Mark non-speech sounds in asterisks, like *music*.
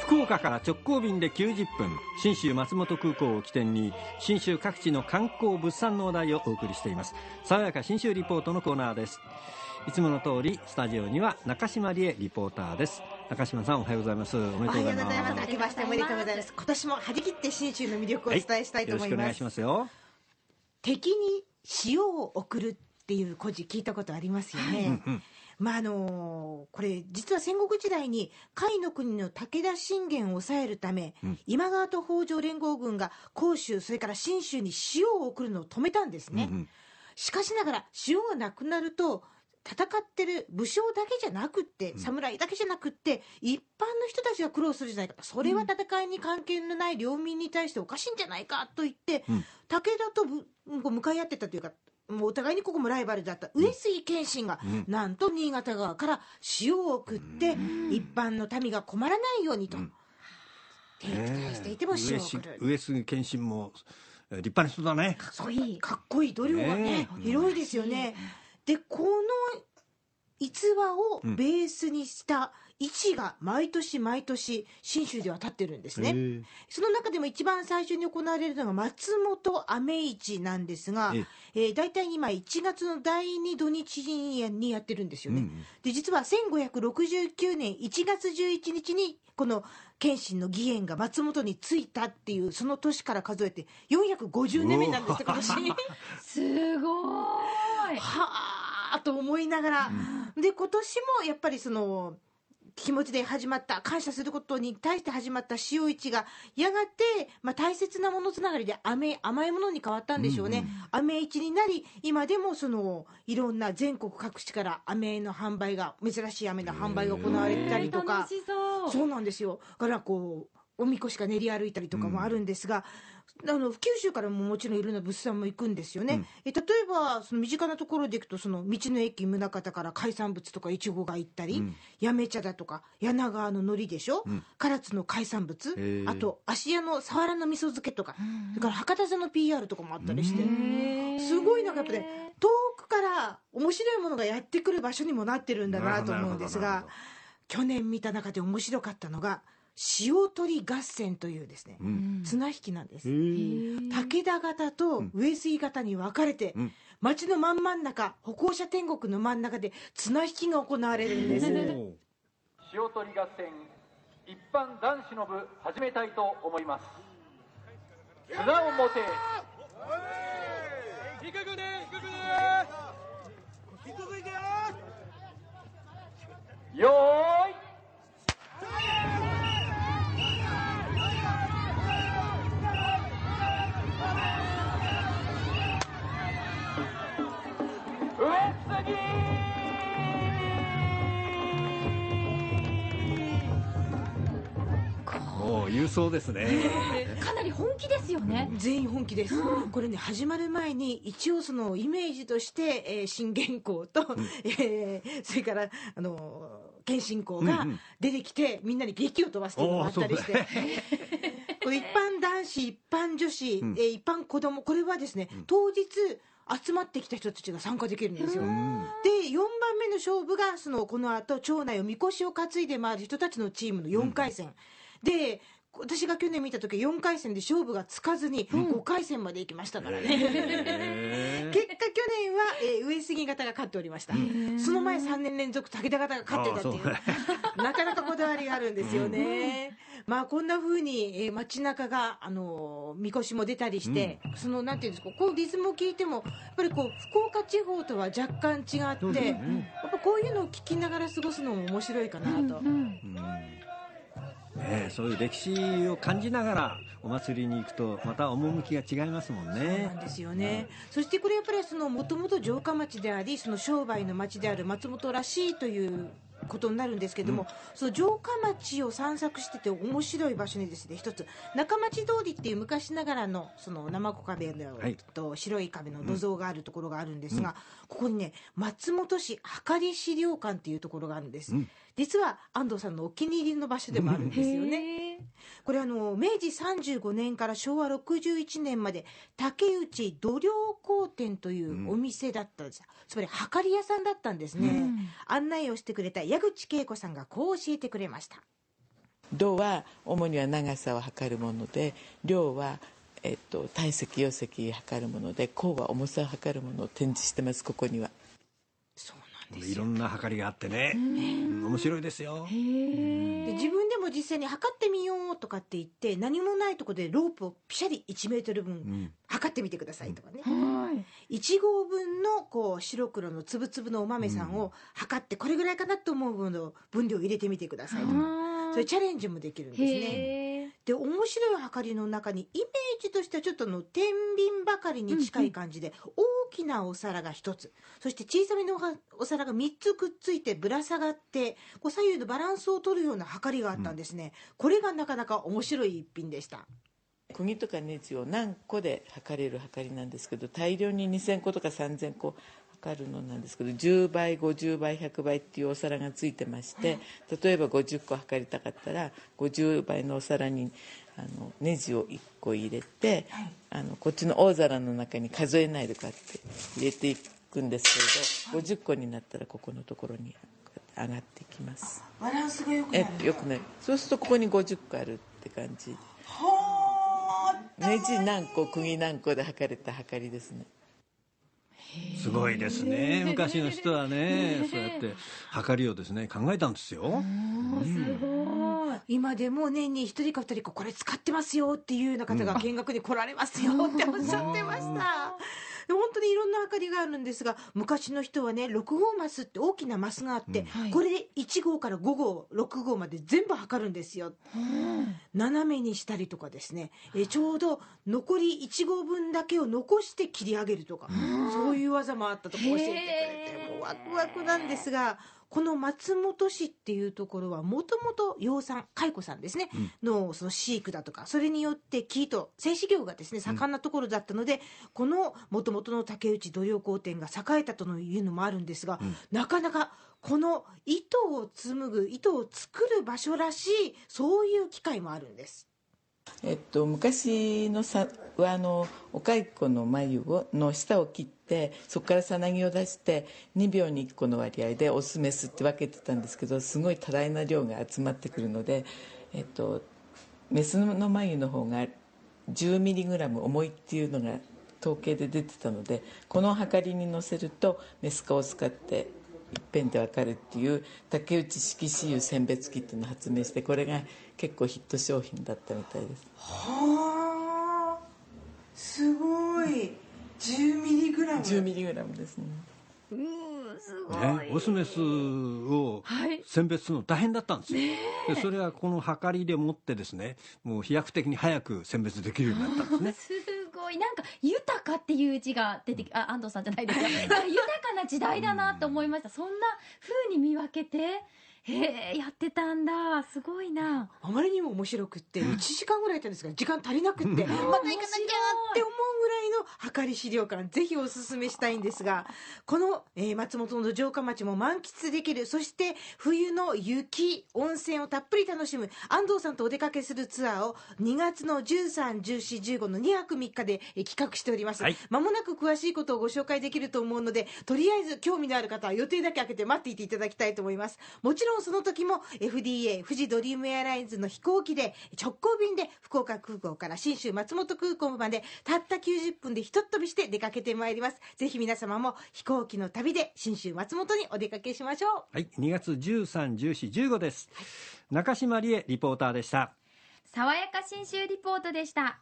福岡から直行便で90分信州松本空港を起点に信州各地の観光物産の話題をお送りしています。爽やか信州リポートのコーナーです。いつもの通りスタジオには中島理恵リポーターです。中島さんおはようございます。おめでとうございます。明けましておめでとうございます。今年も張り切って信州の魅力をお伝えしたいと思います、はい、よろしくお願いします。よ敵に塩を送るっていう故事聞いたことありますよね、うんうんまああのこれ実は戦国時代に甲斐の国の武田信玄を抑えるため、うん、今川と北条連合軍が甲州それから信州に塩を送るのを止めたんですね、うんうん、しかしながら塩がなくなると戦ってる武将だけじゃなくって侍だけじゃなくって一般の人たちが苦労するじゃないか。それは戦いに関係のない領民に対しておかしいんじゃないかと言って、うん、武田と向かい合ってたというかもうお互いにここもライバルだった。上杉謙信が、うん、なんと新潟側から塩を送って、一般の民が困らないようにと、敵対していても塩を送る。上杉謙信も立派な人だね。かっこいい。かっこいい度量がね広いですよね、でこの逸話をベースにした市が毎年毎年信州では立ってるんですね。その中でも一番最初に行われるのが松本雨市なんですが、えー、大体今1月の第2土日にやってるんですよね、うん、で実は1569年1月11日にこの謙信の義援が松本についたっていうその年から数えて450年目なんです今年。*laughs* すごい。はあと思いながら、うん、で今年もやっぱりその気持ちで始まった感謝することに対して始まった塩市がやがて、まあ、大切なものつながりで甘甘いものに変わったんでしょうね、うんうん、市になり今でもそのいろんな全国各地から飴の販売が珍しい飴の販売が行われたりとか。そう。なんですよ。からこうおみこしが練り歩いたりとかもあるんですが、あの九州からももちろんいろんな物産も行くんですよね、うん、え例えばその身近なところで行くとその道の駅宗像から海産物とかいちごが行ったり、うん、八女茶だとか柳川の海苔でしょ、うん、唐津の海産物。あと芦屋のさわらの味噌漬けとか、それから博多座の PR とかもあったりして。すごいなんかやっぱね遠くから面白いものがやってくる場所にもなってるんだなと思うんですが去年見た中で面白かったのが塩取り合戦というですね、うん、綱引きなんです。武田型と上杉型に分かれて、うん、町の真ん真ん中歩行者天国の真ん中で綱引きが行われるんです。塩取り合戦一般男子の部始めたいと思います。綱を持て低くね低くね低いてよ勇壮ですね、かなり本気ですよね。全員本気です、うん、これね始まる前に一応そのイメージとして、えー、新元号と、うん、えー、それからあの謙信公が出てきて、うんうん、みんなに劇を飛ばすっていうのがあったりして。*laughs* これ一般男子、一般女子、うん、えー、一般子供これはですね、当日集まってきた人たちが参加できるんですよ。で、4番目の勝負が、その、この後、町内をみこしを担いで回る人たちのチームの4回戦。うん、で、私が去年見た時4回戦で勝負がつかずに5回戦まで行きましたからね、*laughs* 結果去年は、えー、上杉型が勝っておりました。その前3年連続武田型が勝ってたっていう。なかなかこだわりがあるんですよね、まあこんなふうに、えー、街中があのみこしも出たりして、うん、そのなんていうんですかこうリズムを聞いてもやっぱりこう福岡地方とは若干違って、ね、やっぱこういうのを聞きながら過ごすのも面白いかなと。うん。うんね、そういう歴史を感じながらお祭りに行くとまた趣が違いますもんね。そうなんですよね。そしてこれやっぱりそのもともと城下町でありその商売の町である松本らしいということになるんですけども、うん、その城下町を散策してて面白い場所にですね一つ中町通りっていう昔ながらのその生子壁の、はい、と白い壁の土蔵があるところがあるんですが、うん、ここにね松本市はかり資料館っていうところがあるんです、うん、実は安藤さんのお気に入りの場所でもあるんですよね。これあの明治35年から昭和61年まで竹内土量工店というお店だったんです、つまりはかり屋さんだったんですね、案内をしてくれた矢口恵子さんがこう教えてくれました。度は主には長さを測るもので量は、えっと、体積容積測るもので項は重さを測るものを展示してますここには。そうなんですよ。いろんな測りがあってね、うん面白いですよ。で自分でも実際に測ってみようとかって言って何もないところでロープをピシャリ1メートル分ん。測ってみてくださいとかね、はい。1合分のこう白黒のつぶつぶのお豆さんを測ってこれぐらいかなと思う分の分量を入れてみてくださいとか、そういうチャレンジもできるんですね。で面白い測りの中にイメージとしてはちょっとあの天秤ばかりに近い感じで、大きなお皿が1つ。そして小さめのお皿が3つくっついてぶら下がってこう左右のバランスを取るような測りがあったんですね、これがなかなか面白い一品でした。釘とかネジを何個で測れる測りなんですけど大量に2000個とか3000個測るのなんですけど10倍50倍100倍っていうお皿がついてまして例えば50個測りたかったら50倍のお皿にあのネジを1個入れて、あのこっちの大皿の中に数えないでこうやって入れていくんですけれど50個になったらここのところに上がっていきます。バランスがよくえよくねそうするとここに50個あるって感じ。ネジ何個釘何個で測れた測りですね。すごいですね。昔の人はねそうやって測りをですね考えたんですよ。すごい今でも年に1人か2人かこれ使ってますよっていうような方が見学に来られますよっておっしゃってました。で本当にいろんな測りがあるんですが昔の人はね6号マスって大きなマスがあって、これで1号から5号6号まで全部測るんですよ、斜めにしたりとかですね、えちょうど残り1号分だけを残して切り上げるとか、そういう技もあったとか教えてくれてもうワクワクなんですがこの松本市っていうところはもともと養蚕蚕さんですね、のその飼育だとかそれによって木と製糸業がですね盛んなところだったので、このもともとの竹内土曜工店が栄えたというのもあるんですが、なかなかこの糸を紡ぐ糸を作る場所らしいそういう機会もあるんです。えっと、昔のさはあのお蚕の眉をの下を切ってそこからさなぎを出して2秒に1個の割合でオスメスって分けてたんですけどすごい多大な量が集まってくるので、えっと、メスの眉の方が10ミリグラム重いっていうのが統計で出てたのでこの測りに乗せるとメスかオスかって一遍で分かるっていう竹内式私有選別機っていうのを発明してこれが結構ヒット商品だったみたいです。はあすごい。10ミリグラム。10ミリグラムですね。うーすごい。ね、オスメスをはい。選別するの大変だったんですよ、でそれはこの測りでもってですねもう飛躍的に早く選別できるようになったんですね。*laughs* すごい。なんか豊かっていう字が出てきあ安藤さんじゃないですか *laughs* 豊かな時代だなと思いました。そんな風に見分けてへえやってたんだ。すごいな。あまりにも面白くって1時間ぐらいやったんですが時間足りなくってまた行かなきゃって思うぐらいの計り資料館ぜひおすすめしたいんですがこの、えー松本の城下町も満喫できる。そして冬の雪温泉をたっぷり楽しむ安藤さんとお出かけするツアーを2月の131415の2泊3日でえー企画しております、はい。まもなく詳しいことをご紹介できると思うのでとりあえず興味のある方は予定だけ開けて待っていていただきたいと思います。もちろんその時も FDA 富士ドリームエアラインズの飛行機で直行便で福岡空港から信州松本空港までたった90分でひとっ飛びして出かけてまいります。ぜひ皆様も飛行機の旅で信州松本にお出かけしましょう。はい2月131415です、中島理恵リポーターでした。爽やか新州リポートでした